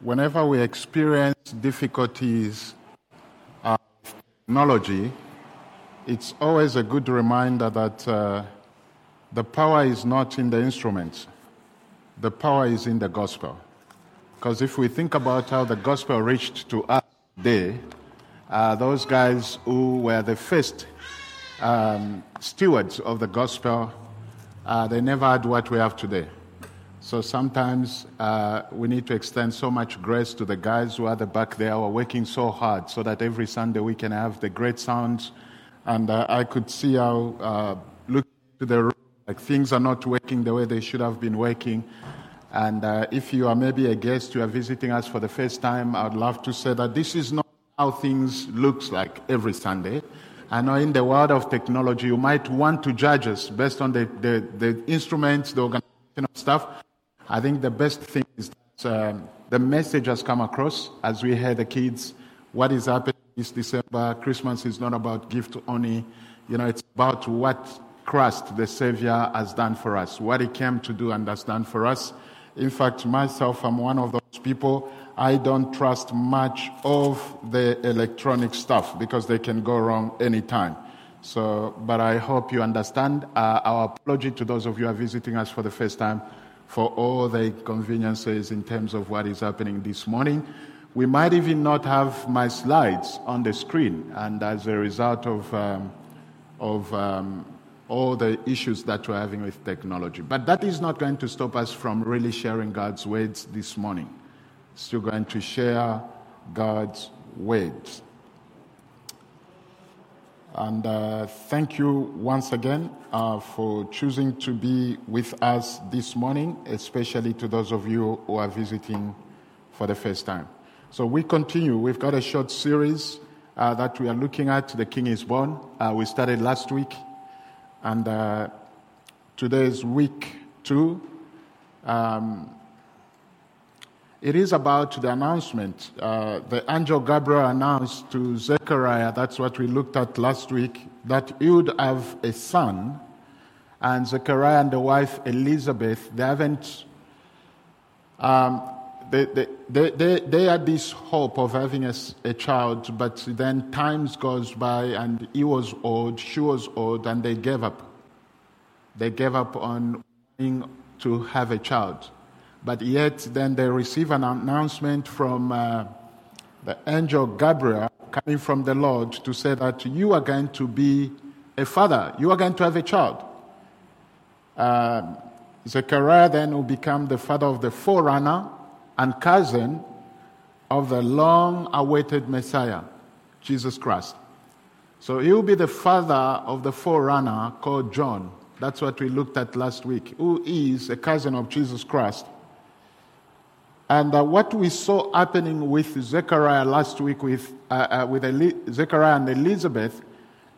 whenever we experience difficulties of technology, it's always a good reminder that uh, the power is not in the instruments, the power is in the gospel. Because if we think about how the gospel reached to us today, uh, those guys who were the first um, stewards of the gospel, uh, they never had what we have today. So sometimes uh, we need to extend so much grace to the guys who are the back there who are working so hard so that every Sunday we can have the great sounds. And uh, I could see how, uh, looking to the room, like things are not working the way they should have been working. And uh, if you are maybe a guest, you are visiting us for the first time, I'd love to say that this is not how things looks like every Sunday. I know in the world of technology, you might want to judge us based on the, the, the instruments, the organization of stuff. I think the best thing is that um, the message has come across as we hear the kids. What is happening this December? Christmas is not about gift only. You know, it's about what Christ, the Savior, has done for us, what He came to do and has done for us. In fact, myself, I'm one of those people. I don't trust much of the electronic stuff because they can go wrong anytime. So, but I hope you understand uh, our apology to those of you who are visiting us for the first time for all the inconveniences in terms of what is happening this morning. We might even not have my slides on the screen, and as a result of, um, of um, all the issues that we're having with technology. But that is not going to stop us from really sharing God's words this morning. Still going to share God's words. And uh, thank you once again uh, for choosing to be with us this morning, especially to those of you who are visiting for the first time. So we continue. We've got a short series uh, that we are looking at. The King is Born. Uh, we started last week and uh, today is week two. Um, it is about the announcement. Uh, the angel Gabriel announced to Zechariah, that's what we looked at last week, that he would have a son. And Zechariah and the wife Elizabeth, they haven't, um, they, they, they, they, they had this hope of having a, a child, but then times goes by and he was old, she was old, and they gave up. They gave up on wanting to have a child. But yet, then they receive an announcement from uh, the angel Gabriel coming from the Lord to say that you are going to be a father, you are going to have a child. Uh, Zechariah then will become the father of the forerunner and cousin of the long awaited Messiah, Jesus Christ. So he will be the father of the forerunner called John. That's what we looked at last week, who is a cousin of Jesus Christ. And uh, what we saw happening with Zechariah last week with, uh, uh, with Eli- Zechariah and Elizabeth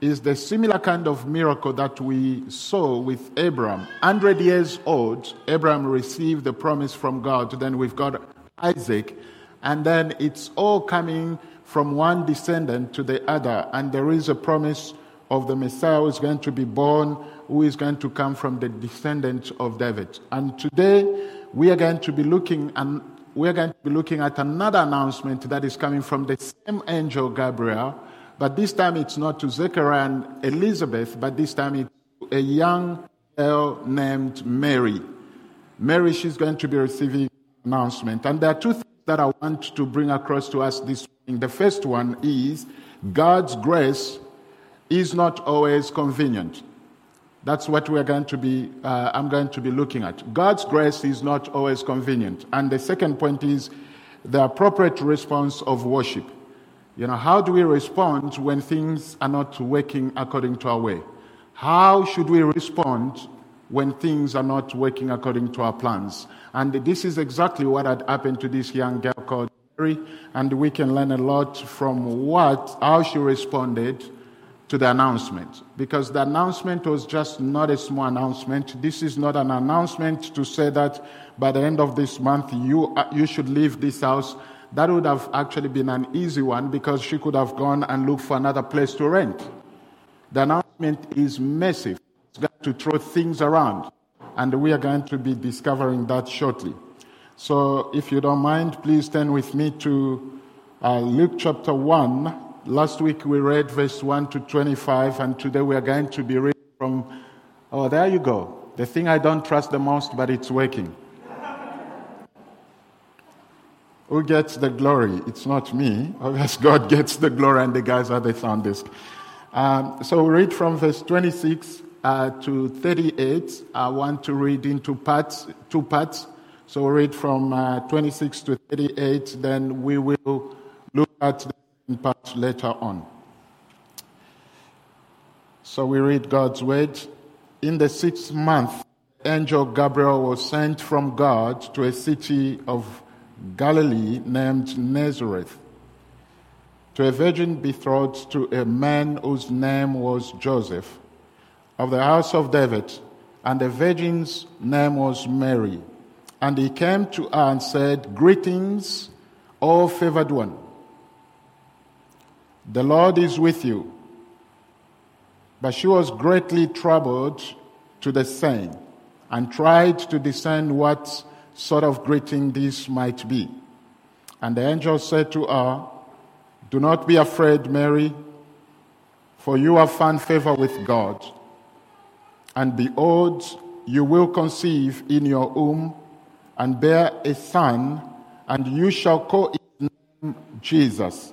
is the similar kind of miracle that we saw with Abraham. 100 years old, Abraham received the promise from God. Then we've got Isaac. And then it's all coming from one descendant to the other. And there is a promise of the Messiah who is going to be born, who is going to come from the descendant of David. And today we are going to be looking and we are going to be looking at another announcement that is coming from the same angel Gabriel, but this time it's not to Zechariah and Elizabeth, but this time it's to a young girl named Mary. Mary, she's going to be receiving announcement. And there are two things that I want to bring across to us this morning. The first one is God's grace is not always convenient. That's what we're going to be, uh, I'm going to be looking at. God's grace is not always convenient. And the second point is the appropriate response of worship. You know, how do we respond when things are not working according to our way? How should we respond when things are not working according to our plans? And this is exactly what had happened to this young girl called Mary, and we can learn a lot from what, how she responded to the announcement because the announcement was just not a small announcement. This is not an announcement to say that by the end of this month you, uh, you should leave this house. That would have actually been an easy one because she could have gone and looked for another place to rent. The announcement is massive. It's going to throw things around. And we are going to be discovering that shortly. So, if you don't mind, please turn with me to uh, Luke chapter 1. Last week we read verse 1 to 25, and today we are going to be reading from. Oh, there you go. The thing I don't trust the most, but it's working. Who gets the glory? It's not me. Obviously, God gets the glory, and the guys are the sound desk. Um, so we read from verse 26 uh, to 38. I want to read into parts, two parts. So we read from uh, 26 to 38, then we will look at the part later on. So we read God's word. In the sixth month, angel Gabriel was sent from God to a city of Galilee named Nazareth, to a virgin betrothed to a man whose name was Joseph, of the house of David, and the virgin's name was Mary. And he came to her and said, Greetings, O favored one. The Lord is with you. But she was greatly troubled to the saying and tried to discern what sort of greeting this might be. And the angel said to her, Do not be afraid, Mary, for you have found favor with God. And behold, you will conceive in your womb and bear a son, and you shall call his name Jesus.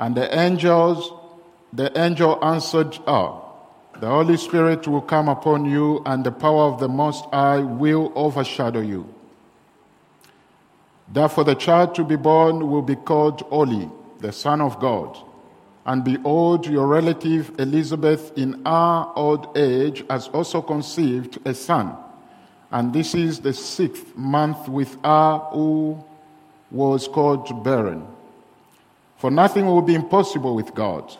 And the angels, the angel answered her, the Holy Spirit will come upon you, and the power of the Most High will overshadow you. Therefore, the child to be born will be called Holy, the Son of God. And behold, your relative Elizabeth, in her old age, has also conceived a son. And this is the sixth month with her who was called barren. For nothing will be impossible with God.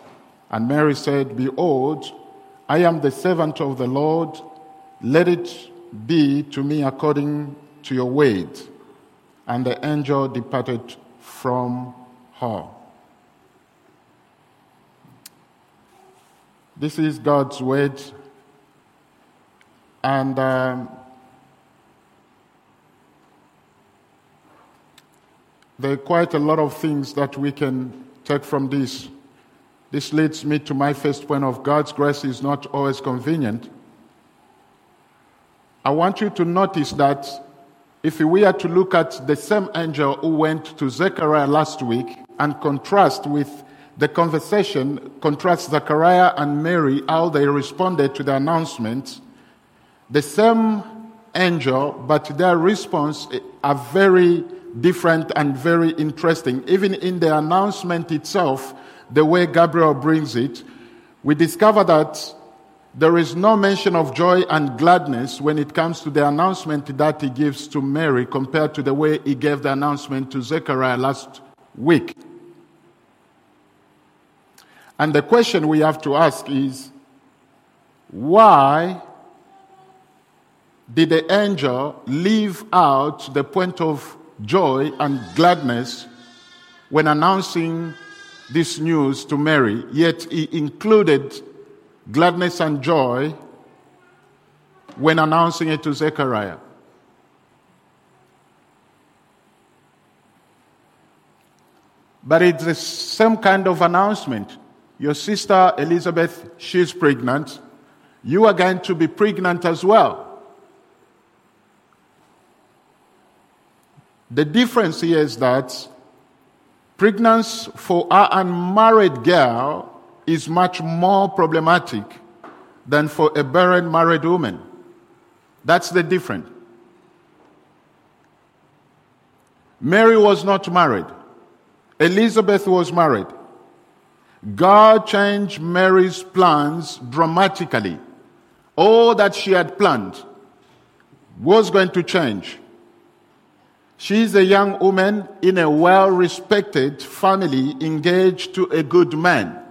And Mary said, Behold, I am the servant of the Lord. Let it be to me according to your word. And the angel departed from her. This is God's word. And um, there are quite a lot of things that we can take from this. This leads me to my first point of God's grace is not always convenient. I want you to notice that if we are to look at the same angel who went to Zechariah last week and contrast with the conversation, contrast Zechariah and Mary, how they responded to the announcement, the same angel, but their response are very different and very interesting. Even in the announcement itself, the way Gabriel brings it, we discover that there is no mention of joy and gladness when it comes to the announcement that he gives to Mary compared to the way he gave the announcement to Zechariah last week. And the question we have to ask is why did the angel leave out the point of joy and gladness when announcing this news to Mary, yet he included gladness and joy when announcing it to Zechariah. But it's the same kind of announcement. Your sister Elizabeth, she's pregnant. You are going to be pregnant as well. The difference here is that Pregnancy for an unmarried girl is much more problematic than for a barren married woman. That's the difference. Mary was not married. Elizabeth was married. God changed Mary's plans dramatically. All that she had planned was going to change. She is a young woman in a well respected family engaged to a good man.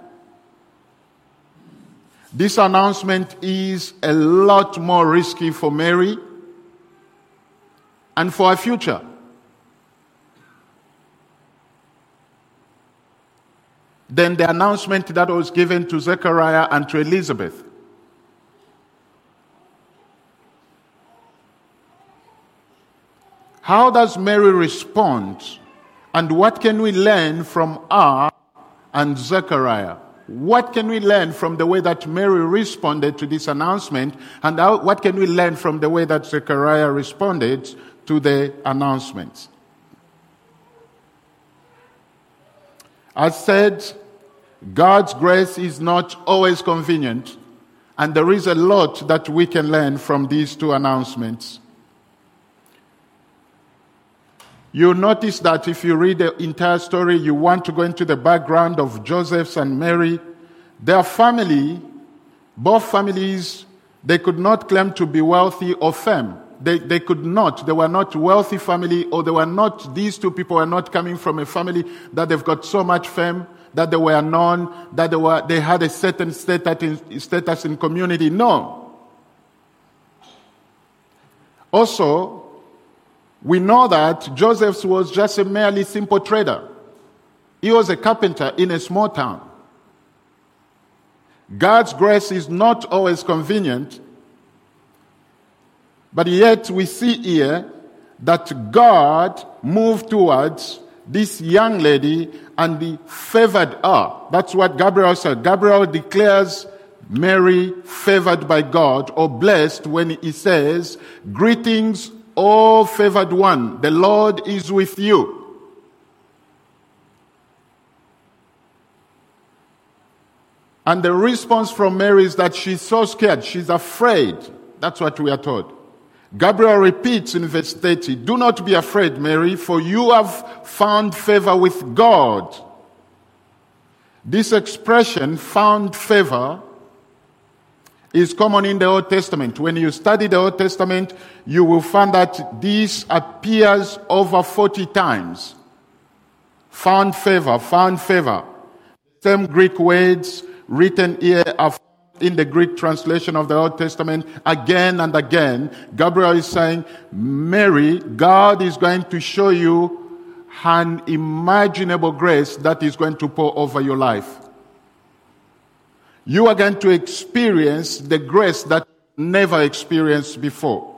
This announcement is a lot more risky for Mary and for her future. than the announcement that was given to Zechariah and to Elizabeth. How does Mary respond? And what can we learn from her and Zechariah? What can we learn from the way that Mary responded to this announcement? And how, what can we learn from the way that Zechariah responded to the announcements? I said, God's grace is not always convenient, and there is a lot that we can learn from these two announcements. You'll notice that if you read the entire story, you want to go into the background of Joseph and Mary. Their family, both families, they could not claim to be wealthy or fame. They, they could not. They were not wealthy family, or they were not, these two people were not coming from a family that they've got so much fame, that they were known, that they, were, they had a certain status in, status in community. No. Also, we know that Joseph was just a merely simple trader. He was a carpenter in a small town. God's grace is not always convenient, but yet we see here that God moved towards this young lady and he favored her. That's what Gabriel said. Gabriel declares Mary favored by God or blessed when he says, Greetings, O favored one, the Lord is with you. And the response from Mary is that she's so scared, she's afraid. That's what we are told. Gabriel repeats in verse 30, Do not be afraid, Mary, for you have found favor with God. This expression, found favor, is common in the Old Testament. When you study the Old Testament, you will find that this appears over 40 times. Found favor, found favor. Same Greek words written here are in the Greek translation of the Old Testament again and again. Gabriel is saying, Mary, God is going to show you an imaginable grace that is going to pour over your life. You are going to experience the grace that you never experienced before.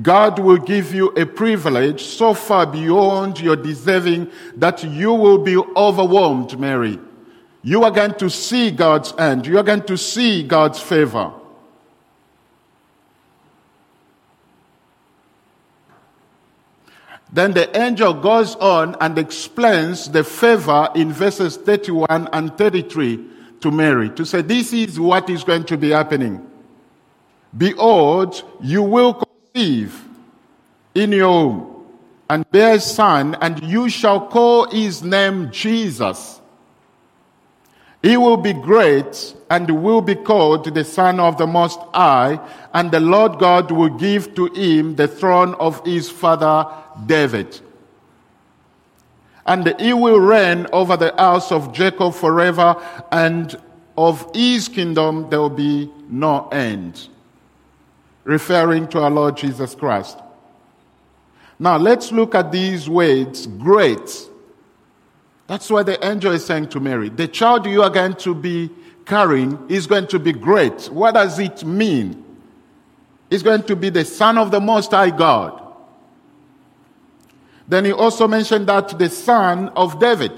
God will give you a privilege so far beyond your deserving that you will be overwhelmed, Mary. You are going to see God's end. You are going to see God's favor. Then the angel goes on and explains the favor in verses 31 and 33 to Mary to say, This is what is going to be happening. Behold, you will conceive in your womb and bear a son, and you shall call his name Jesus. He will be great and will be called the Son of the Most High, and the Lord God will give to him the throne of his father David. And he will reign over the house of Jacob forever, and of his kingdom there will be no end. Referring to our Lord Jesus Christ. Now let's look at these words great that's what the angel is saying to Mary. The child you are going to be carrying is going to be great. What does it mean? He's going to be the son of the Most High God. Then he also mentioned that the son of David.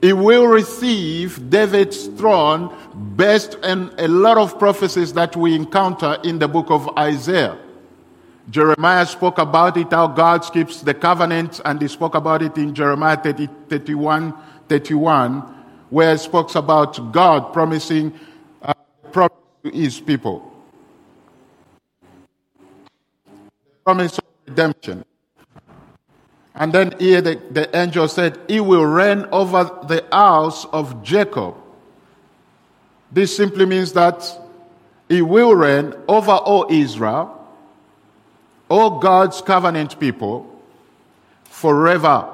He will receive David's throne based on a lot of prophecies that we encounter in the book of Isaiah. Jeremiah spoke about it, how God keeps the covenant, and he spoke about it in Jeremiah 30, 31, 31, where he spoke about God promising uh, promise to his people. promise of redemption. And then here the, the angel said, He will reign over the house of Jacob. This simply means that He will reign over all Israel, all God's covenant people, forever.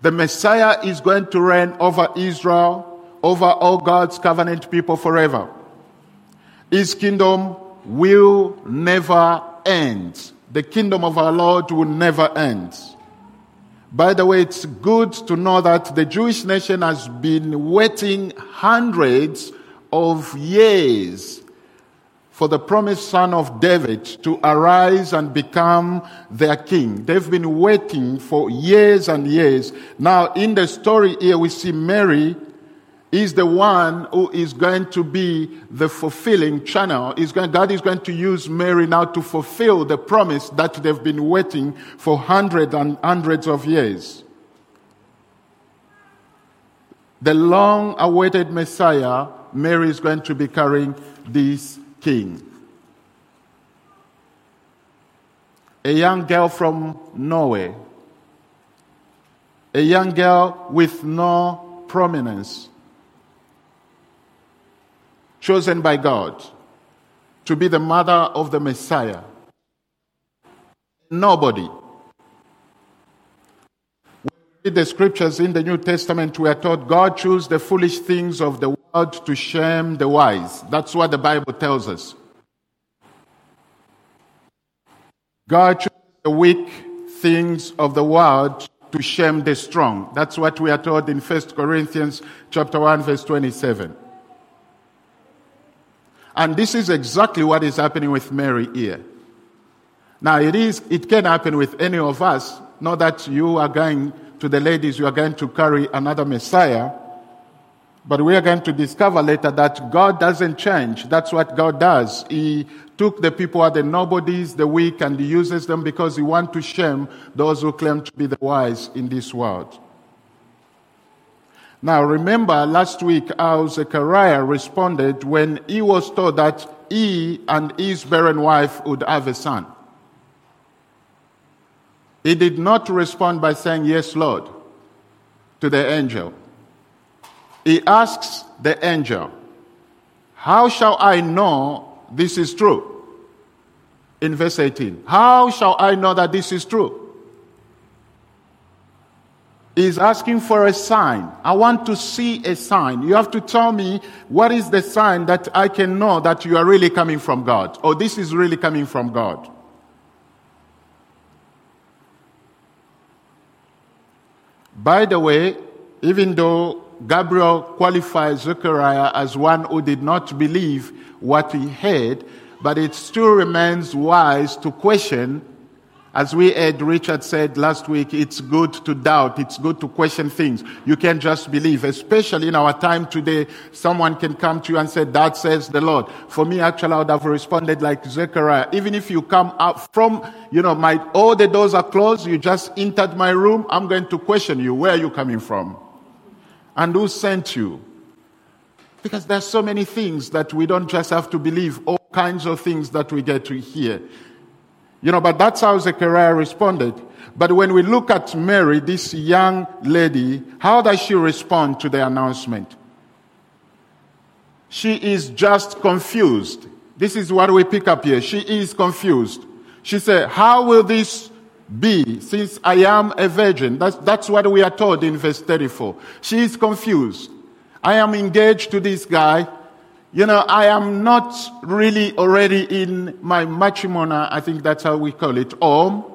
The Messiah is going to reign over Israel, over all God's covenant people forever. His kingdom will never end. The kingdom of our Lord will never end. By the way, it's good to know that the Jewish nation has been waiting hundreds of years for the promised son of David to arise and become their king. They've been waiting for years and years. Now, in the story here, we see Mary is the one who is going to be the fulfilling channel. Going, God is going to use Mary now to fulfill the promise that they've been waiting for hundreds and hundreds of years. The long awaited Messiah, Mary is going to be carrying this king. A young girl from Norway, a young girl with no prominence chosen by God to be the mother of the Messiah. Nobody. When we read the scriptures in the New Testament, we are taught God chose the foolish things of the world to shame the wise. That's what the Bible tells us. God chose the weak things of the world to shame the strong. That's what we are told in 1 Corinthians chapter 1 verse 27. And this is exactly what is happening with Mary here. Now it is, it can happen with any of us. Not that you are going to the ladies, you are going to carry another Messiah. But we are going to discover later that God doesn't change. That's what God does. He took the people are the nobodies, the weak, and he uses them because he wants to shame those who claim to be the wise in this world. Now, remember last week how Zechariah responded when he was told that he and his barren wife would have a son. He did not respond by saying, Yes, Lord, to the angel. He asks the angel, How shall I know this is true? In verse 18, How shall I know that this is true? Is asking for a sign. I want to see a sign. You have to tell me what is the sign that I can know that you are really coming from God or this is really coming from God. By the way, even though Gabriel qualifies Zechariah as one who did not believe what he heard, but it still remains wise to question as we heard Richard said last week, it's good to doubt. It's good to question things. You can't just believe, especially in our time today. Someone can come to you and say, that says the Lord. For me, actually, I would have responded like Zechariah. Even if you come up from, you know, my, all the doors are closed. You just entered my room. I'm going to question you. Where are you coming from? And who sent you? Because there's so many things that we don't just have to believe, all kinds of things that we get to hear. You know, but that's how Zechariah responded. But when we look at Mary, this young lady, how does she respond to the announcement? She is just confused. This is what we pick up here. She is confused. She said, How will this be since I am a virgin? That's, that's what we are told in verse 34. She is confused. I am engaged to this guy you know, I am not really already in my matrimony, I think that's how we call it, home.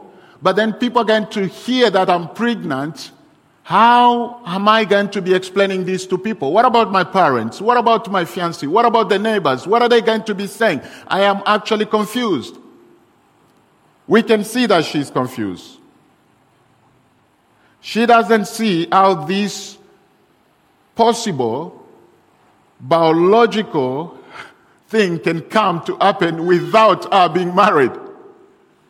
But then people are going to hear that I'm pregnant. How am I going to be explaining this to people? What about my parents? What about my fiancé? What about the neighbors? What are they going to be saying? I am actually confused. We can see that she's confused. She doesn't see how this possible biological thing can come to happen without her being married.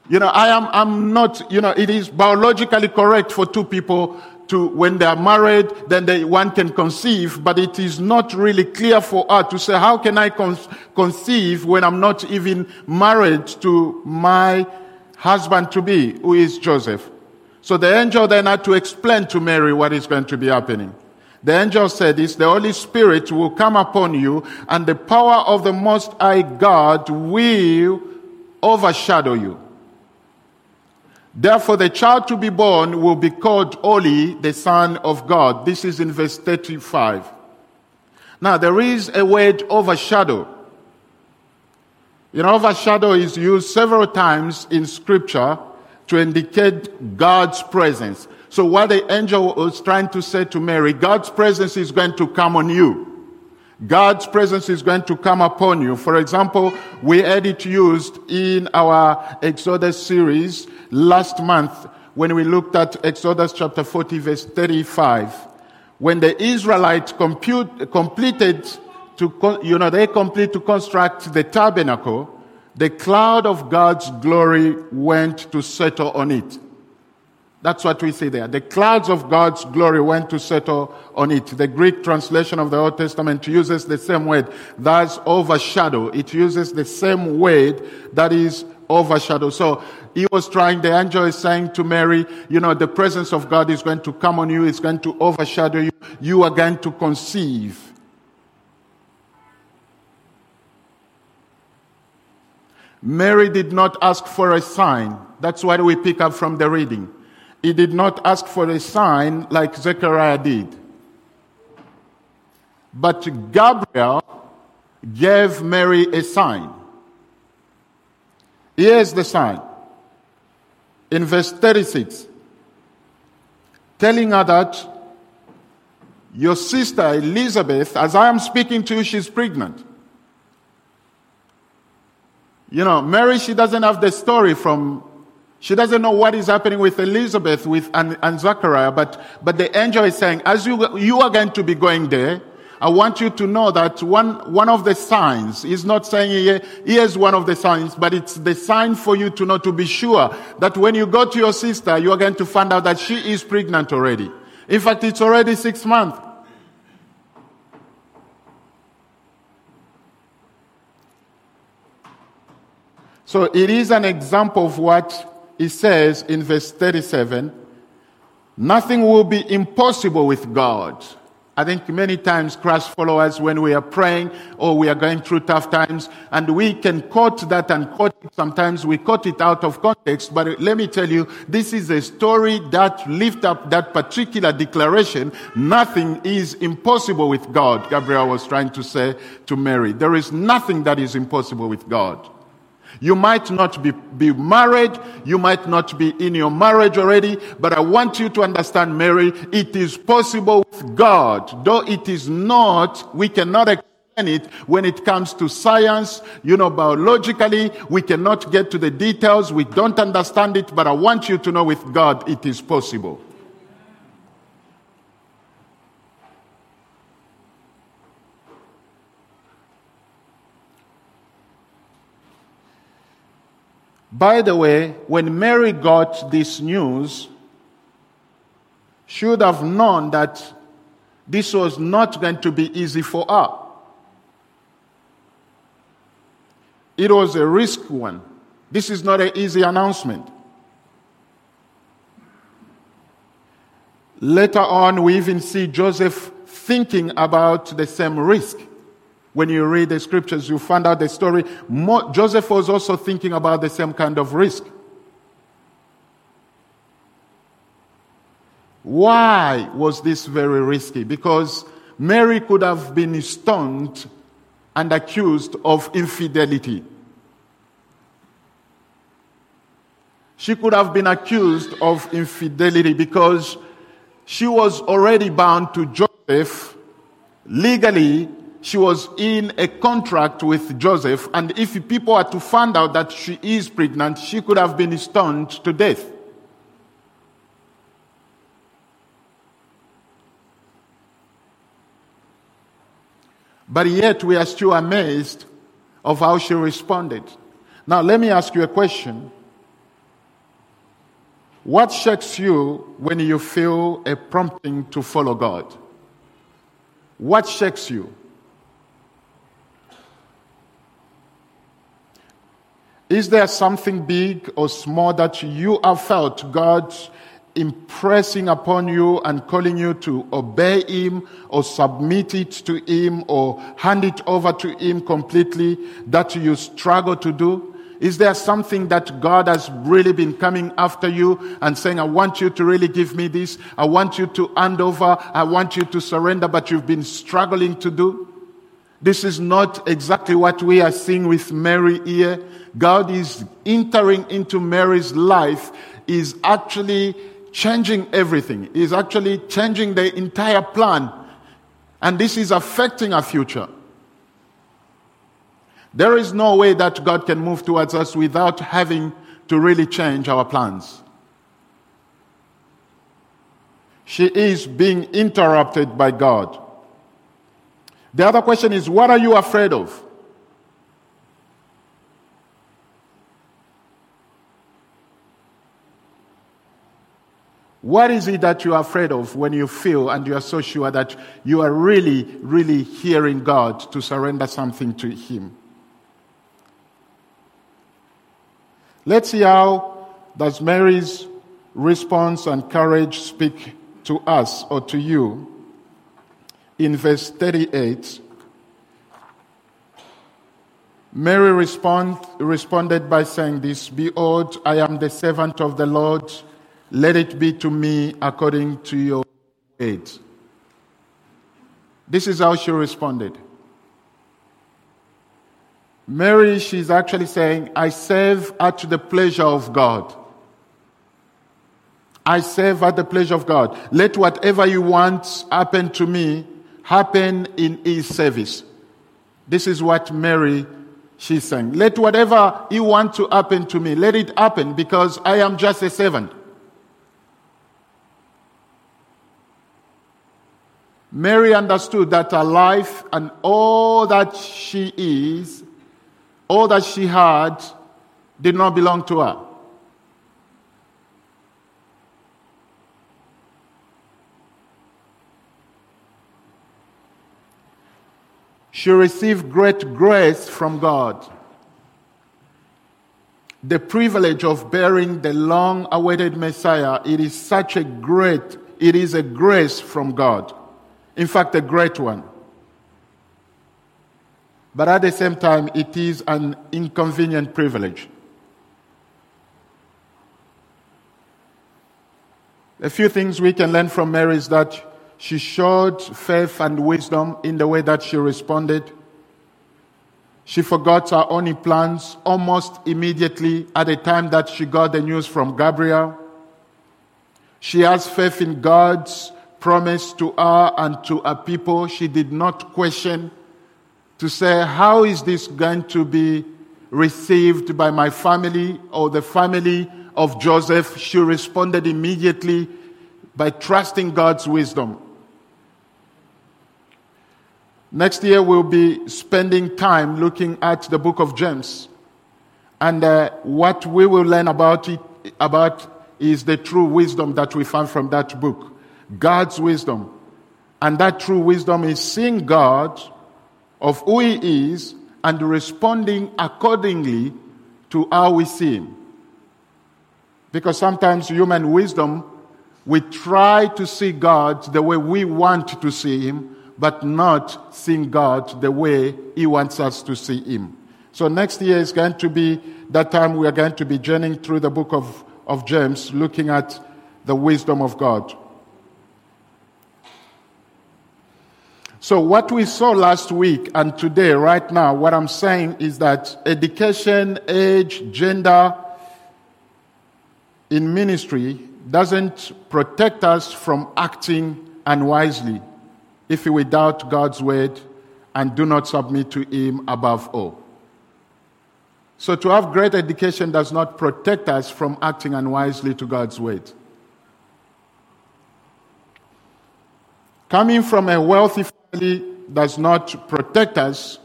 You know, I am, I'm not, you know, it is biologically correct for two people to, when they are married, then they, one can conceive, but it is not really clear for her to say, how can I con- conceive when I'm not even married to my husband to be, who is Joseph? So the angel then had to explain to Mary what is going to be happening. The angel said this, the Holy Spirit will come upon you and the power of the Most High God will overshadow you. Therefore, the child to be born will be called Holy, the Son of God. This is in verse 35. Now, there is a word overshadow. You know, overshadow is used several times in scripture to indicate God's presence. So what the angel was trying to say to Mary, God's presence is going to come on you. God's presence is going to come upon you. For example, we had it used in our Exodus series last month when we looked at Exodus chapter 40 verse 35. When the Israelites compute, completed to, you know, they complete to construct the tabernacle, the cloud of God's glory went to settle on it. That's what we see there. The clouds of God's glory went to settle on it. The Greek translation of the Old Testament uses the same word. That's overshadow. It uses the same word that is overshadow. So he was trying, the angel is saying to Mary, you know, the presence of God is going to come on you. It's going to overshadow you. You are going to conceive. Mary did not ask for a sign. That's what we pick up from the reading. He did not ask for a sign like Zechariah did. But Gabriel gave Mary a sign. Here's the sign. In verse 36, telling her that your sister Elizabeth, as I am speaking to you, she's pregnant. You know, Mary, she doesn't have the story from she doesn't know what is happening with Elizabeth with, and, and Zechariah, but, but the angel is saying, as you, you are going to be going there, I want you to know that one, one of the signs, he's not saying here, here's one of the signs, but it's the sign for you to know, to be sure that when you go to your sister, you are going to find out that she is pregnant already. In fact, it's already six months. So it is an example of what he says in verse 37 nothing will be impossible with God. I think many times Christ followers, when we are praying or we are going through tough times, and we can quote that and quote it. Sometimes we quote it out of context, but let me tell you, this is a story that lift up that particular declaration. Nothing is impossible with God, Gabriel was trying to say to Mary. There is nothing that is impossible with God. You might not be, be married. You might not be in your marriage already. But I want you to understand, Mary, it is possible with God. Though it is not, we cannot explain it when it comes to science. You know, biologically, we cannot get to the details. We don't understand it. But I want you to know with God, it is possible. By the way, when Mary got this news, should have known that this was not going to be easy for her. It was a risk one. This is not an easy announcement. Later on, we even see Joseph thinking about the same risk. When you read the scriptures, you find out the story. Joseph was also thinking about the same kind of risk. Why was this very risky? Because Mary could have been stoned and accused of infidelity. She could have been accused of infidelity because she was already bound to Joseph legally she was in a contract with Joseph, and if people are to find out that she is pregnant, she could have been stoned to death. But yet we are still amazed of how she responded. Now let me ask you a question. What shakes you when you feel a prompting to follow God? What shakes you? Is there something big or small that you have felt God impressing upon you and calling you to obey Him or submit it to Him or hand it over to Him completely that you struggle to do? Is there something that God has really been coming after you and saying, I want you to really give me this. I want you to hand over. I want you to surrender, but you've been struggling to do? This is not exactly what we are seeing with Mary here. God is entering into Mary's life, is actually changing everything, is actually changing the entire plan. And this is affecting our future. There is no way that God can move towards us without having to really change our plans. She is being interrupted by God. The other question is what are you afraid of? What is it that you are afraid of when you feel and you are so sure that you are really, really hearing God to surrender something to Him? Let's see how does Mary's response and courage speak to us or to you. In verse 38, Mary respond, responded by saying this Behold, I am the servant of the Lord. Let it be to me according to your aid. This is how she responded. Mary, she's actually saying, I serve at the pleasure of God. I serve at the pleasure of God. Let whatever you want happen to me happen in His service. This is what Mary, she's saying. Let whatever you want to happen to me, let it happen because I am just a servant. Mary understood that her life and all that she is all that she had did not belong to her. She received great grace from God. The privilege of bearing the long awaited Messiah, it is such a great, it is a grace from God. In fact, a great one. But at the same time, it is an inconvenient privilege. A few things we can learn from Mary is that she showed faith and wisdom in the way that she responded. She forgot her own plans almost immediately at the time that she got the news from Gabriel. She has faith in God's promise to her and to her people. She did not question to say, How is this going to be received by my family or the family of Joseph? She responded immediately by trusting God's wisdom. Next year, we'll be spending time looking at the book of James. And uh, what we will learn about it about is the true wisdom that we find from that book God's wisdom. And that true wisdom is seeing God of who He is and responding accordingly to how we see Him. Because sometimes human wisdom, we try to see God the way we want to see Him, but not seeing God the way He wants us to see Him. So next year is going to be that time we are going to be journeying through the book of, of James, looking at the wisdom of God. So, what we saw last week and today, right now, what I'm saying is that education, age, gender in ministry doesn't protect us from acting unwisely if we doubt God's word and do not submit to Him above all. So, to have great education does not protect us from acting unwisely to God's word. Coming from a wealthy family does not protect us,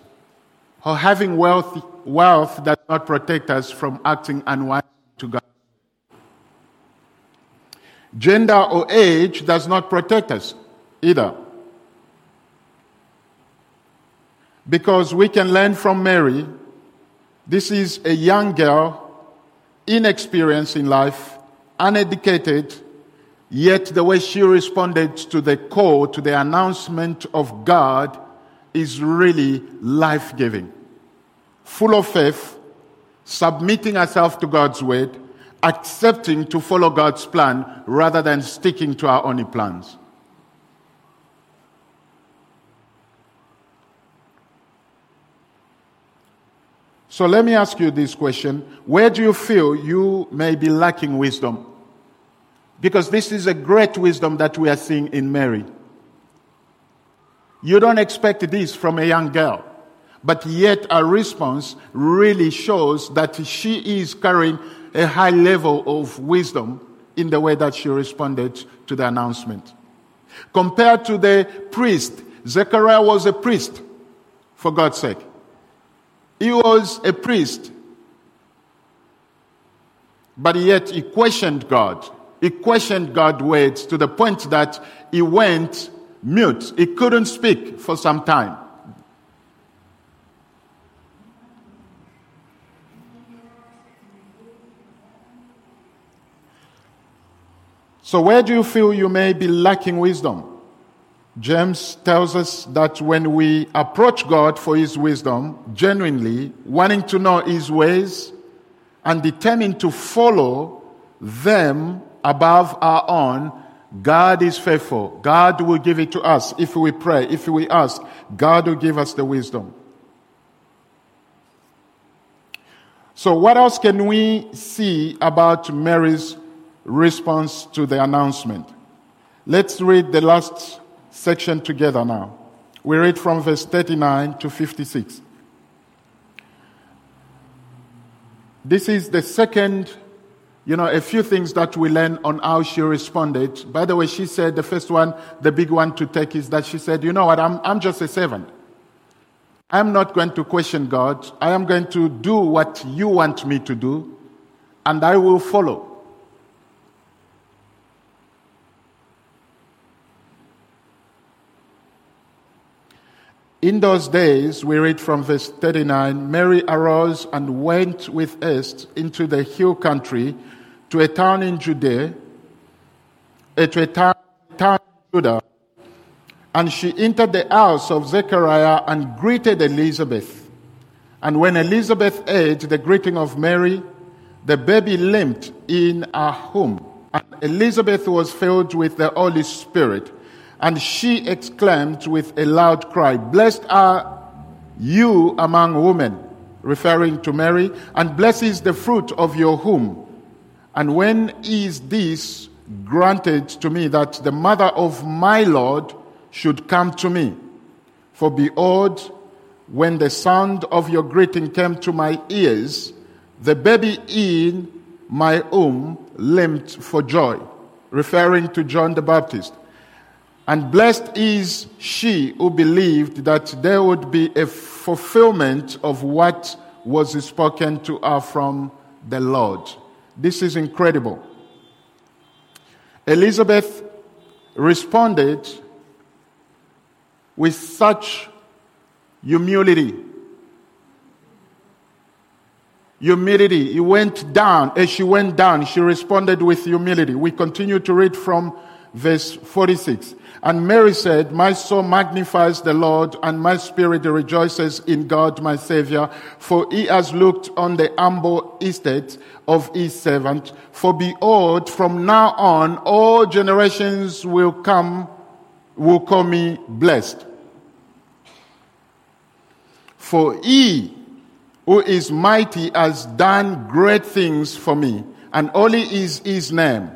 or having wealth, wealth does not protect us from acting unwisely to God. Gender or age does not protect us either. Because we can learn from Mary, this is a young girl, inexperienced in life, uneducated, Yet the way she responded to the call, to the announcement of God, is really life giving. Full of faith, submitting herself to God's word, accepting to follow God's plan rather than sticking to our own plans. So let me ask you this question. Where do you feel you may be lacking wisdom? Because this is a great wisdom that we are seeing in Mary. You don't expect this from a young girl, but yet her response really shows that she is carrying a high level of wisdom in the way that she responded to the announcement. Compared to the priest, Zechariah was a priest, for God's sake. He was a priest, but yet he questioned God. He questioned God's words to the point that he went mute. He couldn't speak for some time. So, where do you feel you may be lacking wisdom? James tells us that when we approach God for His wisdom, genuinely wanting to know His ways and determined to follow them above our own, God is faithful. God will give it to us if we pray, if we ask. God will give us the wisdom. So, what else can we see about Mary's response to the announcement? Let's read the last section together now. We read from verse 39 to 56. This is the second you know, a few things that we learn on how she responded. By the way, she said the first one, the big one to take is that she said, you know what, I'm, I'm just a servant. I'm not going to question God. I am going to do what you want me to do, and I will follow. In those days, we read from verse 39 Mary arose and went with haste into the hill country to a town in Judea, uh, to a town, town in Judah, and she entered the house of Zechariah and greeted Elizabeth. And when Elizabeth heard the greeting of Mary, the baby limped in her womb. And Elizabeth was filled with the Holy Spirit. And she exclaimed with a loud cry, Blessed are you among women, referring to Mary, and blessed is the fruit of your womb. And when is this granted to me that the mother of my Lord should come to me? For behold, when the sound of your greeting came to my ears, the baby in my womb limped for joy, referring to John the Baptist. And blessed is she who believed that there would be a fulfillment of what was spoken to her from the Lord. This is incredible. Elizabeth responded with such humility. Humility. He went down. As she went down, she responded with humility. We continue to read from verse 46. And Mary said, My soul magnifies the Lord, and my spirit rejoices in God my Savior, for he has looked on the humble estate of his servant. For behold, from now on, all generations will come, will call me blessed. For he who is mighty has done great things for me, and holy is his name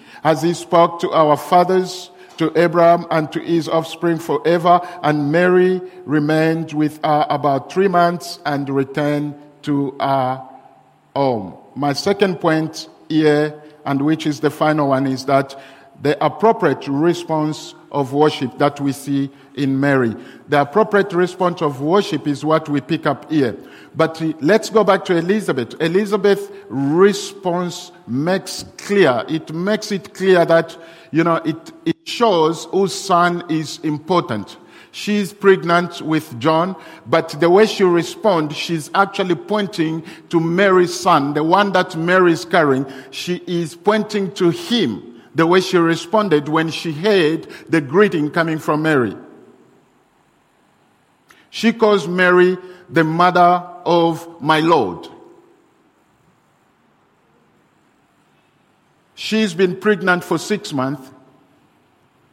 as he spoke to our fathers, to Abraham and to his offspring forever. And Mary remained with her about three months and returned to her home. My second point here, and which is the final one, is that the appropriate response of worship that we see in Mary. The appropriate response of worship is what we pick up here. But let's go back to Elizabeth. Elizabeth's response makes clear, it makes it clear that, you know, it, it shows whose son is important. She's pregnant with John, but the way she responds, she's actually pointing to Mary's son, the one that Mary is carrying. She is pointing to him the way she responded when she heard the greeting coming from Mary. She calls Mary the mother of my Lord. She's been pregnant for six months.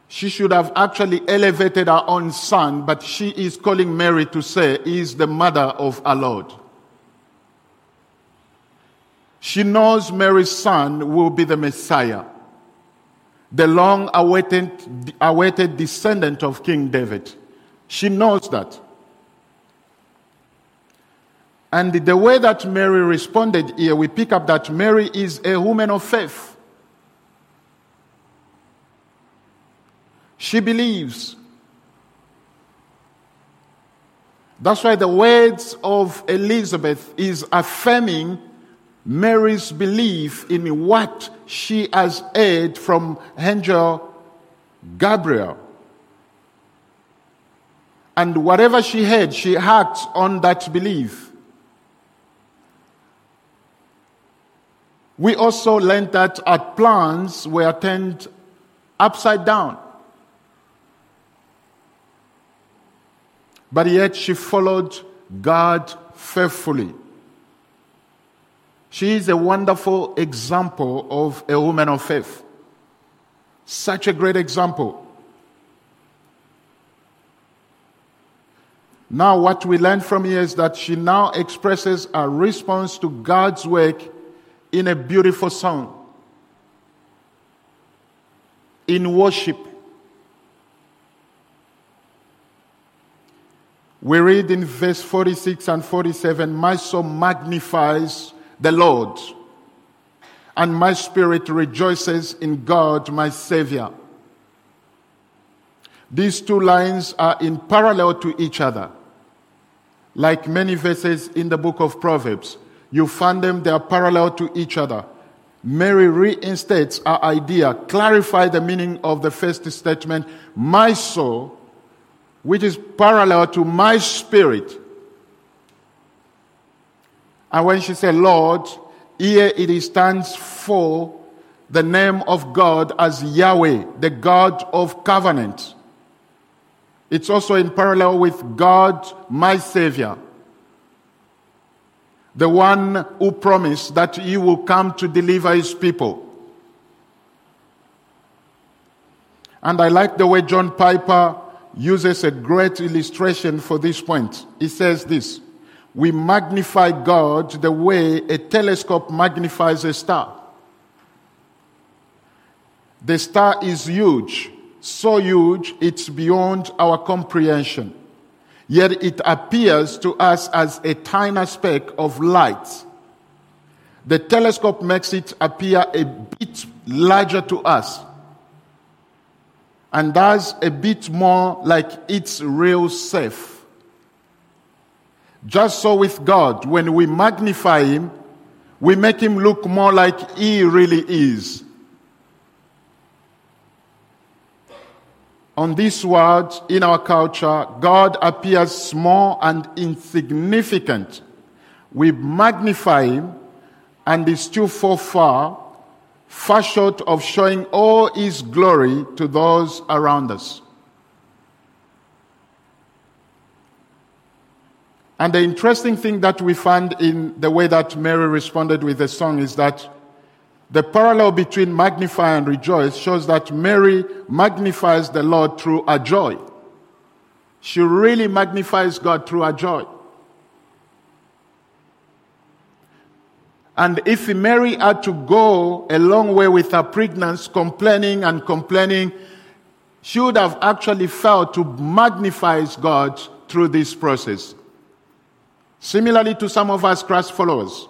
She should have actually elevated her own son, but she is calling Mary to say, is the mother of our Lord. She knows Mary's son will be the Messiah the long awaited, awaited descendant of King David. She knows that. And the way that Mary responded here, we pick up that Mary is a woman of faith. She believes. That's why the words of Elizabeth is affirming Mary's belief in what she has heard from angel Gabriel. And whatever she heard, she acts on that belief. We also learned that our plans were turned upside down. But yet she followed God faithfully. She is a wonderful example of a woman of faith. Such a great example. Now, what we learn from here is that she now expresses a response to God's work in a beautiful song, in worship. We read in verse 46 and 47 My soul magnifies the Lord, and my spirit rejoices in God, my Savior. These two lines are in parallel to each other. Like many verses in the book of Proverbs, you find them, they are parallel to each other. Mary reinstates our idea, clarify the meaning of the first statement, my soul, which is parallel to my spirit, and when she said, Lord, here it stands for the name of God as Yahweh, the God of covenant. It's also in parallel with God, my Savior, the one who promised that he will come to deliver his people. And I like the way John Piper uses a great illustration for this point. He says this we magnify God the way a telescope magnifies a star. The star is huge, so huge it's beyond our comprehension. Yet it appears to us as a tiny speck of light. The telescope makes it appear a bit larger to us and does a bit more like its real self. Just so with God, when we magnify Him, we make Him look more like He really is. On this world, in our culture, God appears small and insignificant. We magnify Him and is still fall far, far short of showing all His glory to those around us. And the interesting thing that we find in the way that Mary responded with the song is that the parallel between magnify and rejoice shows that Mary magnifies the Lord through a joy. She really magnifies God through a joy. And if Mary had to go a long way with her pregnancy, complaining and complaining, she would have actually failed to magnify God through this process. Similarly to some of us Christ followers,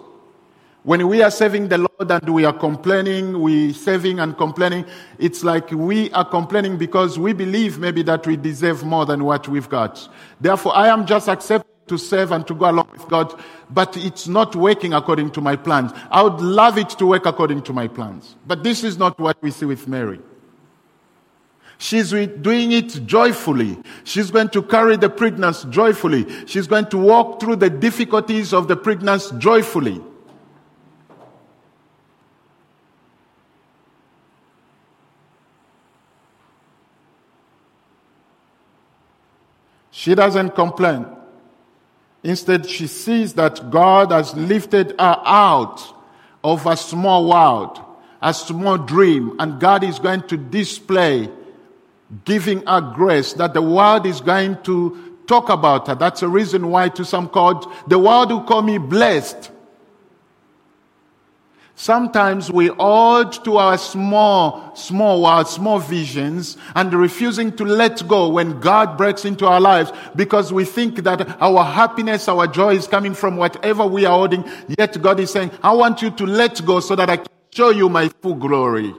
When we are serving the Lord and we are complaining, we serving and complaining, it's like we are complaining because we believe maybe that we deserve more than what we've got. Therefore, I am just accepting to serve and to go along with God, but it's not working according to my plans. I would love it to work according to my plans. But this is not what we see with Mary. She's doing it joyfully. She's going to carry the pregnancy joyfully. She's going to walk through the difficulties of the pregnancy joyfully. She doesn't complain. Instead, she sees that God has lifted her out of a small world, a small dream, and God is going to display, giving her grace that the world is going to talk about her. That's the reason why to some called, the world will call me blessed. Sometimes we hold to our small, small world, small visions and refusing to let go when God breaks into our lives because we think that our happiness, our joy is coming from whatever we are holding. Yet God is saying, I want you to let go so that I can show you my full glory.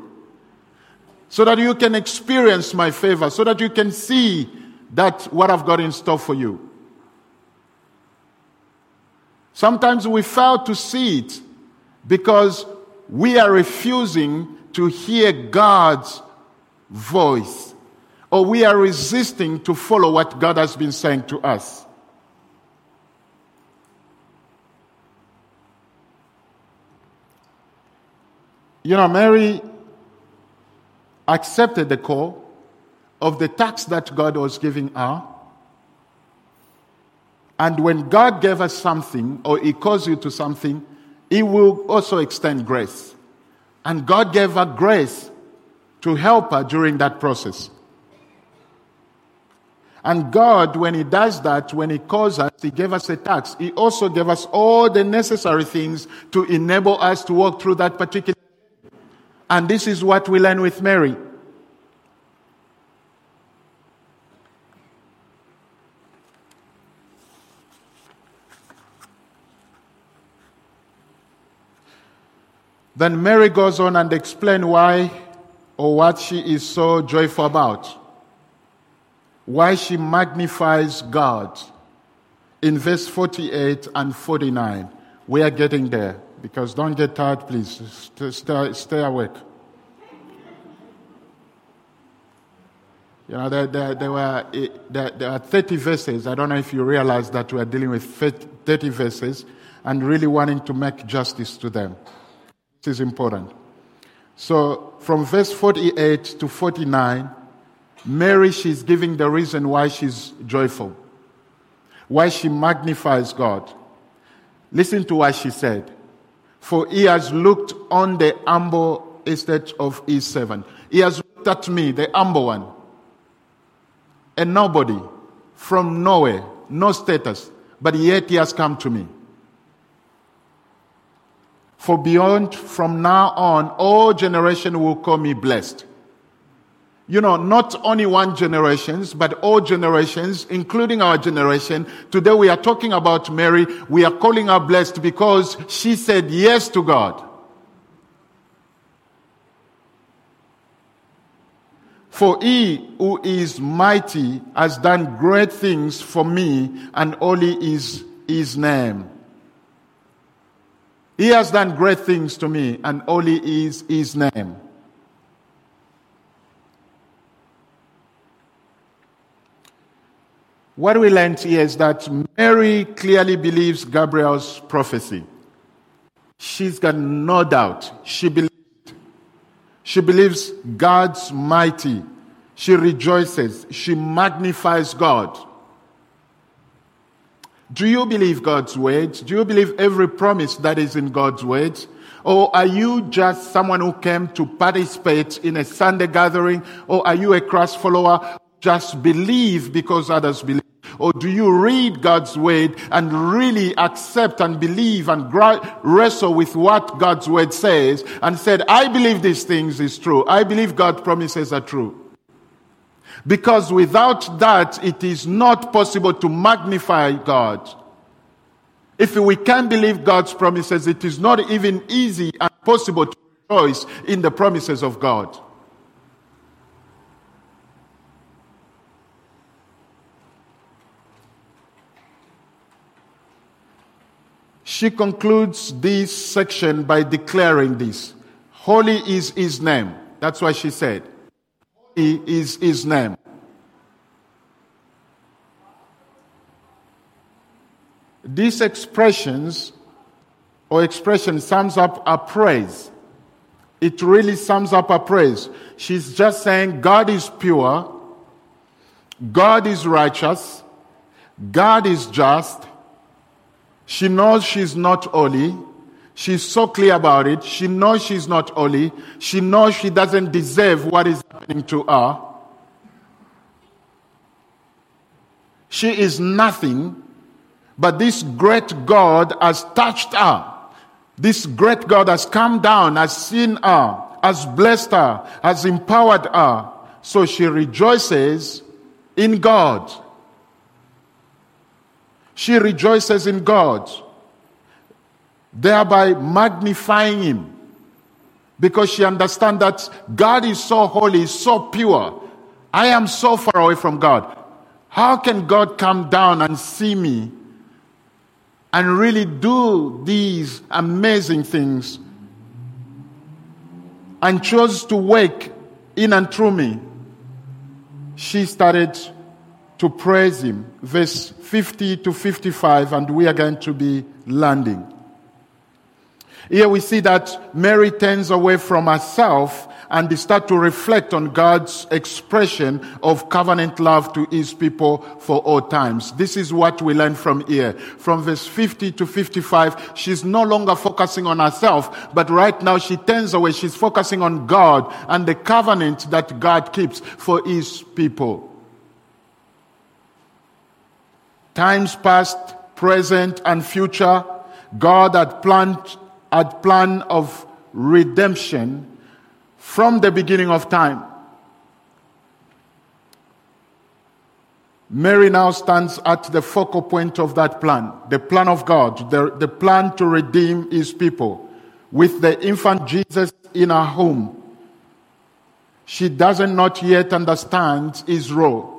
So that you can experience my favor, so that you can see that what I've got in store for you. Sometimes we fail to see it because we are refusing to hear God's voice, or we are resisting to follow what God has been saying to us. You know, Mary accepted the call of the tax that God was giving her. And when God gave us something, or He calls you to something, he will also extend grace. And God gave her grace to help her during that process. And God, when He does that, when He calls us, He gave us a tax. He also gave us all the necessary things to enable us to walk through that particular. And this is what we learn with Mary. Then Mary goes on and explains why or what she is so joyful about. Why she magnifies God. In verse 48 and 49. We are getting there. Because don't get tired, please. Stay, stay awake. You know, there, there, there were eh, there, there are 30 verses. I don't know if you realize that we are dealing with 30 verses and really wanting to make justice to them. This is important. So from verse 48 to 49, Mary, she's giving the reason why she's joyful, why she magnifies God. Listen to what she said. For he has looked on the humble estate of his servant. He has looked at me, the humble one, a nobody from nowhere, no status, but yet he has come to me. For beyond from now on, all generation will call me blessed. You know, not only one generations, but all generations, including our generation. Today we are talking about Mary. We are calling her blessed because she said yes to God. For he who is mighty has done great things for me, and only is his name. He has done great things to me, and only is his name. What we learned here is that Mary clearly believes Gabriel's prophecy. She's got no doubt. She believes. She believes God's mighty. She rejoices. She magnifies God. Do you believe God's word? Do you believe every promise that is in God's word? Or are you just someone who came to participate in a Sunday gathering? Or are you a Christ follower? Just believe because others believe. Or do you read God's word and really accept and believe and wrestle with what God's word says and said, I believe these things is true. I believe God's promises are true. Because without that, it is not possible to magnify God. If we can believe God's promises, it is not even easy and possible to rejoice in the promises of God. She concludes this section by declaring this Holy is his name. That's why she said, Holy is his name. These expressions or expression sums up a praise. It really sums up a praise. She's just saying God is pure, God is righteous, God is just, she knows she's not holy. She's so clear about it. She knows she's not holy. She knows she doesn't deserve what is happening to her. She is nothing, but this great God has touched her. This great God has come down, has seen her, has blessed her, has empowered her. So she rejoices in God. She rejoices in God, thereby magnifying Him. Because she understands that God is so holy, so pure. I am so far away from God. How can God come down and see me and really do these amazing things and chose to work in and through me? She started to praise him. Verse 50 to 55, and we are going to be landing. Here we see that Mary turns away from herself and they start to reflect on God's expression of covenant love to his people for all times. This is what we learn from here. From verse 50 to 55, she's no longer focusing on herself, but right now she turns away. She's focusing on God and the covenant that God keeps for his people. Times past, present, and future, God had planned, had plan of redemption from the beginning of time. Mary now stands at the focal point of that plan, the plan of God, the, the plan to redeem his people. With the infant Jesus in her home, she doesn't not yet understand his role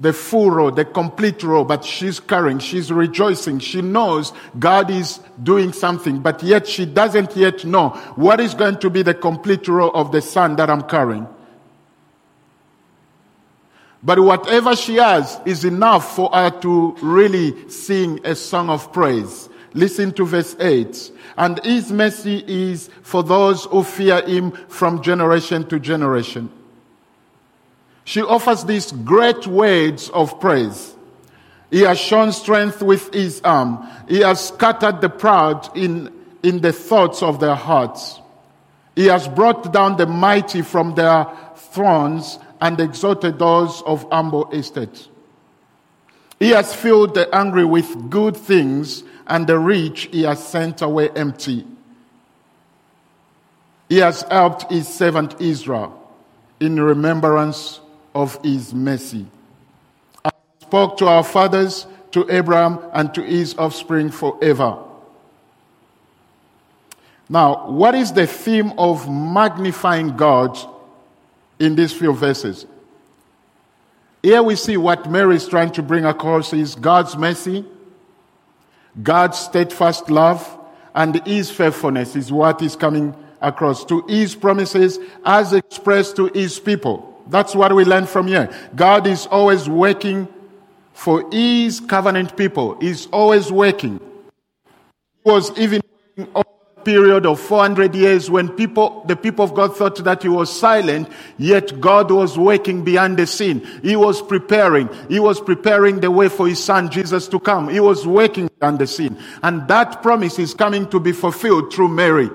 the full row, the complete row, but she's carrying, she's rejoicing. She knows God is doing something, but yet she doesn't yet know what is going to be the complete row of the son that I'm carrying. But whatever she has is enough for her to really sing a song of praise. Listen to verse 8. And his mercy is for those who fear him from generation to generation she offers these great words of praise. He has shown strength with his arm. He has scattered the proud in, in the thoughts of their hearts. He has brought down the mighty from their thrones and exalted those of humble estate. He has filled the hungry with good things, and the rich he has sent away empty. He has helped his servant Israel in remembrance of his mercy. I spoke to our fathers, to Abraham, and to his offspring forever. Now, what is the theme of magnifying God in these few verses? Here we see what Mary is trying to bring across is God's mercy, God's steadfast love, and his faithfulness is what is coming across to his promises as expressed to his people. That's what we learn from here. God is always working for his covenant people. He's always working. He was even in a period of 400 years when people, the people of God thought that he was silent, yet God was working behind the scene. He was preparing. He was preparing the way for his son Jesus to come. He was working behind the scene. And that promise is coming to be fulfilled through Mary.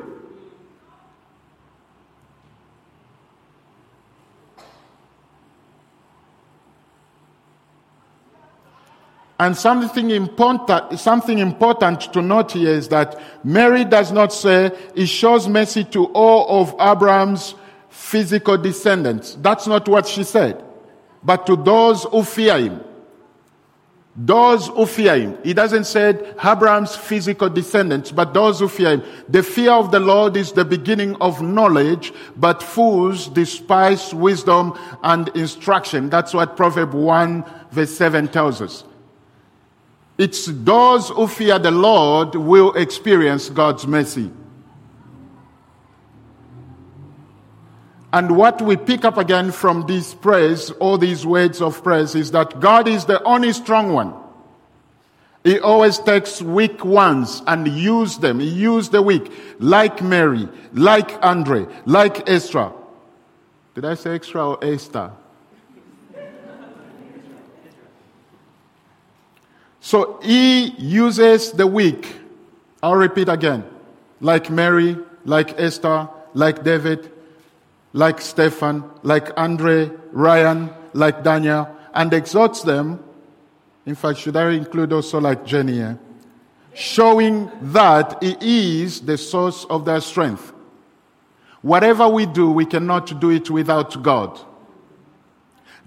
And something important, something important to note here is that Mary does not say he shows mercy to all of Abraham's physical descendants. That's not what she said. But to those who fear him. Those who fear him. He doesn't say Abraham's physical descendants, but those who fear him. The fear of the Lord is the beginning of knowledge, but fools despise wisdom and instruction. That's what Proverb 1 verse 7 tells us. It's those who fear the Lord will experience God's mercy. And what we pick up again from these prayers, all these words of praise, is that God is the only strong one. He always takes weak ones and use them. He used the weak, like Mary, like Andre, like Esther. Did I say extra or Esther? So he uses the weak. I'll repeat again. Like Mary, like Esther, like David, like Stephen, like Andre, Ryan, like Daniel, and exhorts them. In fact, should I include also like Jenny here? Showing that He is the source of their strength. Whatever we do, we cannot do it without God.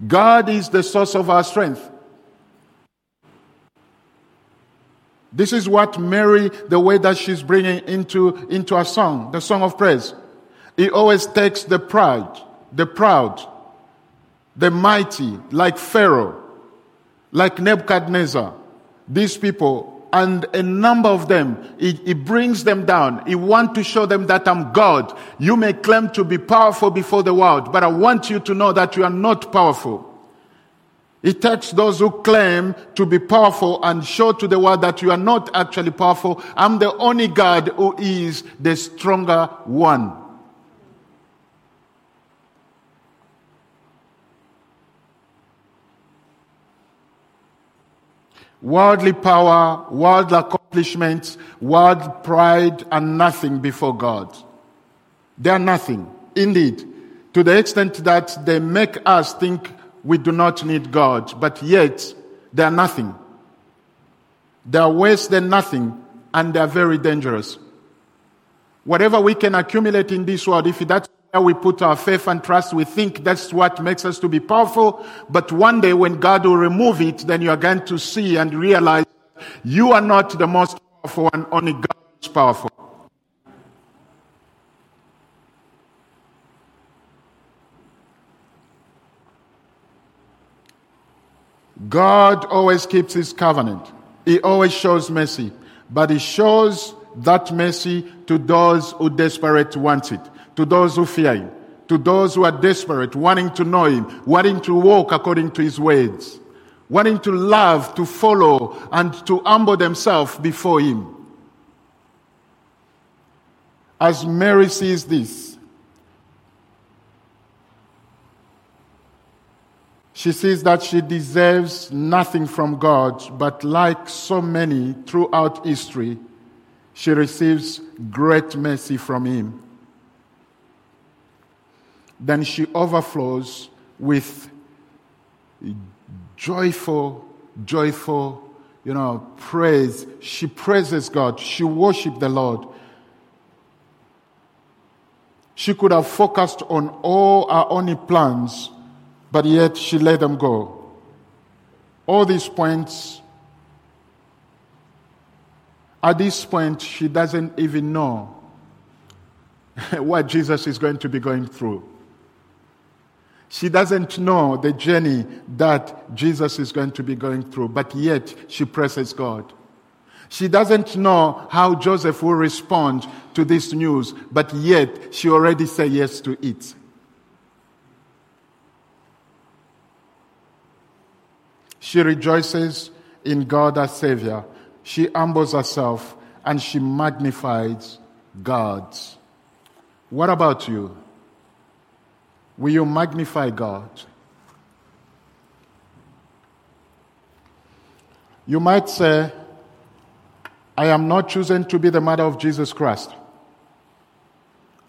God is the source of our strength. This is what Mary, the way that she's bringing into, into a song, the song of praise. He always takes the proud, the proud, the mighty, like Pharaoh, like Nebuchadnezzar, these people, and a number of them, he, he brings them down. He wants to show them that I'm God. You may claim to be powerful before the world, but I want you to know that you are not powerful. He takes those who claim to be powerful and show to the world that you are not actually powerful. I'm the only God who is the stronger one. Worldly power, worldly accomplishments, world pride are nothing before God. They are nothing. Indeed, to the extent that they make us think we do not need God, but yet they are nothing. They are worse than nothing, and they are very dangerous. Whatever we can accumulate in this world, if that's where we put our faith and trust, we think that's what makes us to be powerful. But one day when God will remove it, then you are going to see and realize you are not the most powerful and only God is powerful. God always keeps his covenant. He always shows mercy, but he shows that mercy to those who desperate want it, to those who fear him, to those who are desperate, wanting to know him, wanting to walk according to his ways, wanting to love, to follow, and to humble themselves before him. As Mary sees this, She sees that she deserves nothing from God, but like so many throughout history, she receives great mercy from Him. Then she overflows with joyful, joyful, you know, praise. She praises God. She worships the Lord. She could have focused on all her only plans but yet she let them go. All these points, at this point, she doesn't even know what Jesus is going to be going through. She doesn't know the journey that Jesus is going to be going through, but yet she presses God. She doesn't know how Joseph will respond to this news, but yet she already says yes to it. She rejoices in God as Savior. She humbles herself and she magnifies God. What about you? Will you magnify God? You might say, I am not chosen to be the mother of Jesus Christ.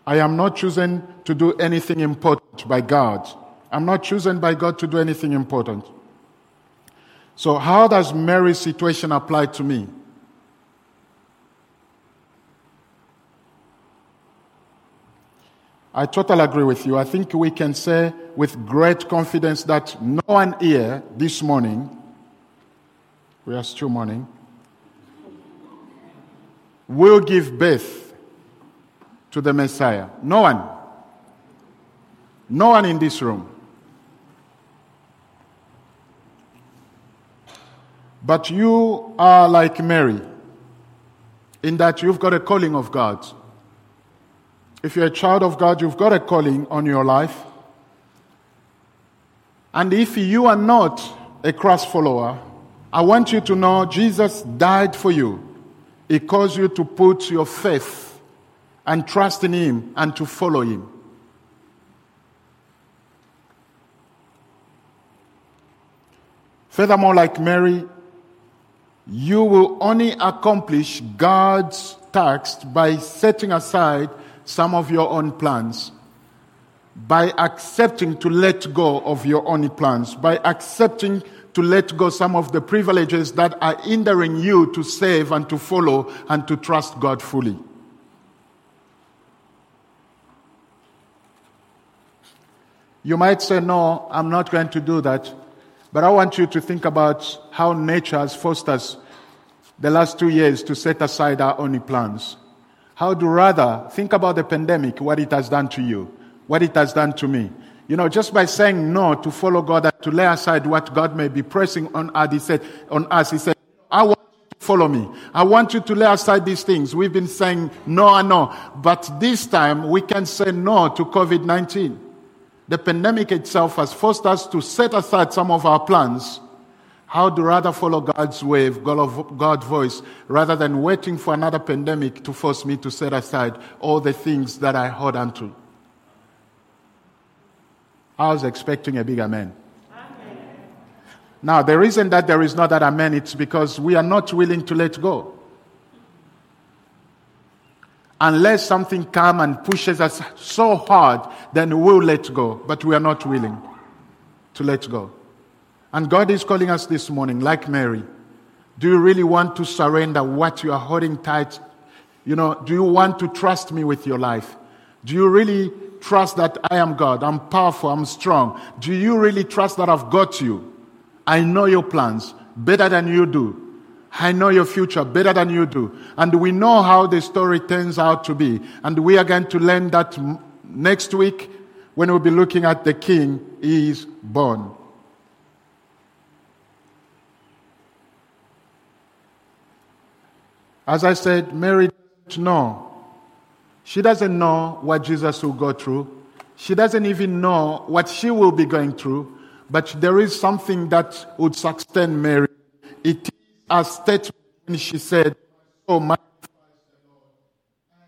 I am not chosen to do anything important by God. I'm not chosen by God to do anything important. So, how does Mary's situation apply to me? I totally agree with you. I think we can say with great confidence that no one here this morning we are still morning, will give birth to the Messiah? No one. No one in this room. But you are like Mary in that you've got a calling of God. If you're a child of God, you've got a calling on your life. And if you are not a Christ follower, I want you to know Jesus died for you. He calls you to put your faith and trust in Him and to follow Him. Furthermore, like Mary, you will only accomplish God's task by setting aside some of your own plans, by accepting to let go of your own plans, by accepting to let go some of the privileges that are hindering you to save and to follow and to trust God fully. You might say, No, I'm not going to do that. But I want you to think about how nature has forced us the last two years to set aside our only plans. How do rather think about the pandemic, what it has done to you, what it has done to me. You know, just by saying no to follow God and to lay aside what God may be pressing on us, he said, on us, he said, I want you to follow me. I want you to lay aside these things. We've been saying no and no, but this time we can say no to COVID-19. The pandemic itself has forced us to set aside some of our plans. How to rather follow God's wave, God's voice, rather than waiting for another pandemic to force me to set aside all the things that I hold on to. I was expecting a big amen. amen. Now, the reason that there is not that amen, it's because we are not willing to let go unless something comes and pushes us so hard, then we'll let go. But we are not willing to let go. And God is calling us this morning, like Mary. Do you really want to surrender what you are holding tight? You know, do you want to trust me with your life? Do you really trust that I am God? I'm powerful, I'm strong. Do you really trust that I've got you? I know your plans better than you do. I know your future better than you do. And we know how the story turns out to be. And we are going to learn that next week when we'll be looking at the king is born. As I said, Mary doesn't know. She doesn't know what Jesus will go through. She doesn't even know what she will be going through. But there is something that would sustain Mary. It a statement when she said, Oh, my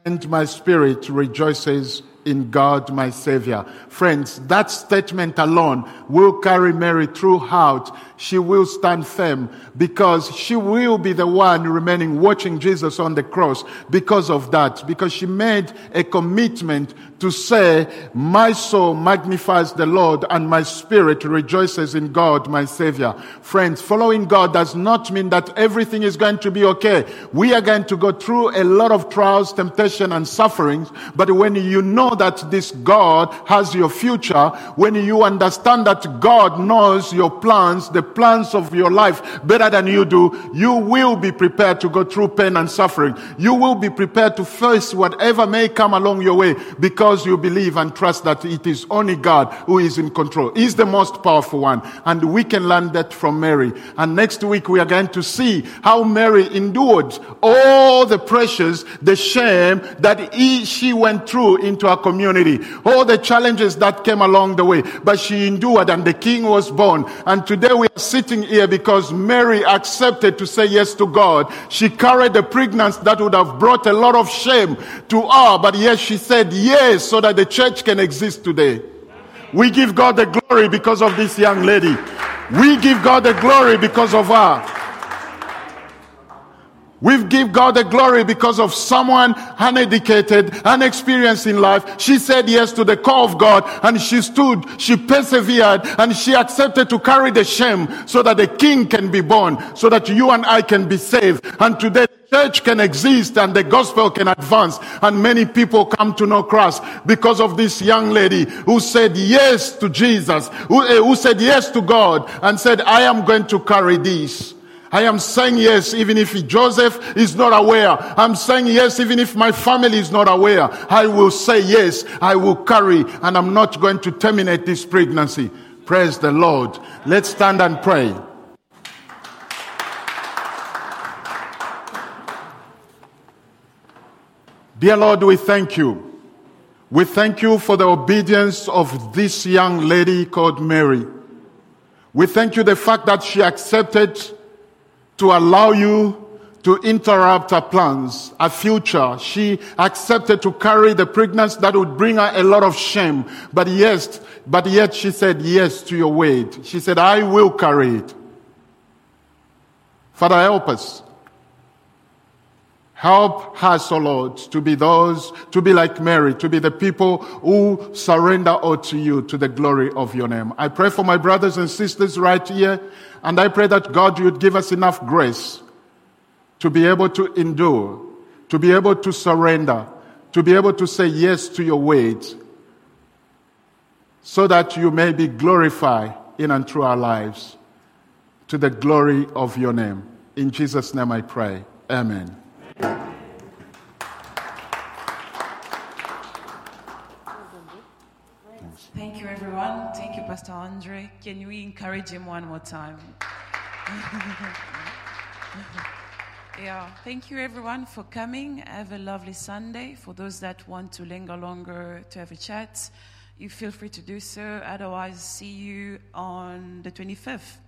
and my spirit rejoices in God my Savior. Friends, that statement alone will carry Mary throughout. She will stand firm because she will be the one remaining watching Jesus on the cross because of that, because she made a commitment to say, my soul magnifies the Lord and my spirit rejoices in God my Savior. Friends, following God does not mean that everything is going to be okay. We are going to go through a lot of trials, temptation and sufferings, but when you know that this God has your future, when you understand that God knows your plans, the plans of your life better than you do, you will be prepared to go through pain and suffering. You will be prepared to face whatever may come along your way because you believe and trust that it is only God who is in control. He's the most powerful one. And we can learn that from Mary. And next week we are going to see how Mary endured all the pressures, the shame that he, she went through into a community, all the challenges that came along the way. But she endured and the king was born. And today we are sitting here because Mary accepted to say yes to God. She carried a pregnancy that would have brought a lot of shame to her, but yes, she said yes so that the church can exist today. We give God the glory because of this young lady. We give God the glory because of her. We give God the glory because of someone uneducated, unexperienced in life. She said yes to the call of God and she stood, she persevered and she accepted to carry the shame so that the king can be born, so that you and I can be saved. And today the church can exist and the gospel can advance and many people come to know Christ because of this young lady who said yes to Jesus, who, uh, who said yes to God and said, I am going to carry this. I am saying yes, even if Joseph is not aware. I'm saying yes, even if my family is not aware. I will say yes. I will carry and I'm not going to terminate this pregnancy. Praise the Lord. Let's stand and pray. Dear Lord, we thank you. We thank you for the obedience of this young lady called Mary. We thank you the fact that she accepted to allow you to interrupt her plans, her future. She accepted to carry the pregnancy that would bring her a lot of shame. But yes, but yet she said yes to your word. She said, I will carry it. Father, help us. Help us, O oh Lord, to be those, to be like Mary, to be the people who surrender all to you to the glory of your name. I pray for my brothers and sisters right here, and I pray that God would give us enough grace to be able to endure, to be able to surrender, to be able to say yes to your words, so that you may be glorified in and through our lives to the glory of your name. In Jesus' name I pray. Amen. Thank you, everyone. Thank you, Pastor Andre. Can we encourage him one more time? yeah, thank you, everyone, for coming. Have a lovely Sunday. For those that want to linger longer to have a chat, you feel free to do so. Otherwise, see you on the 25th.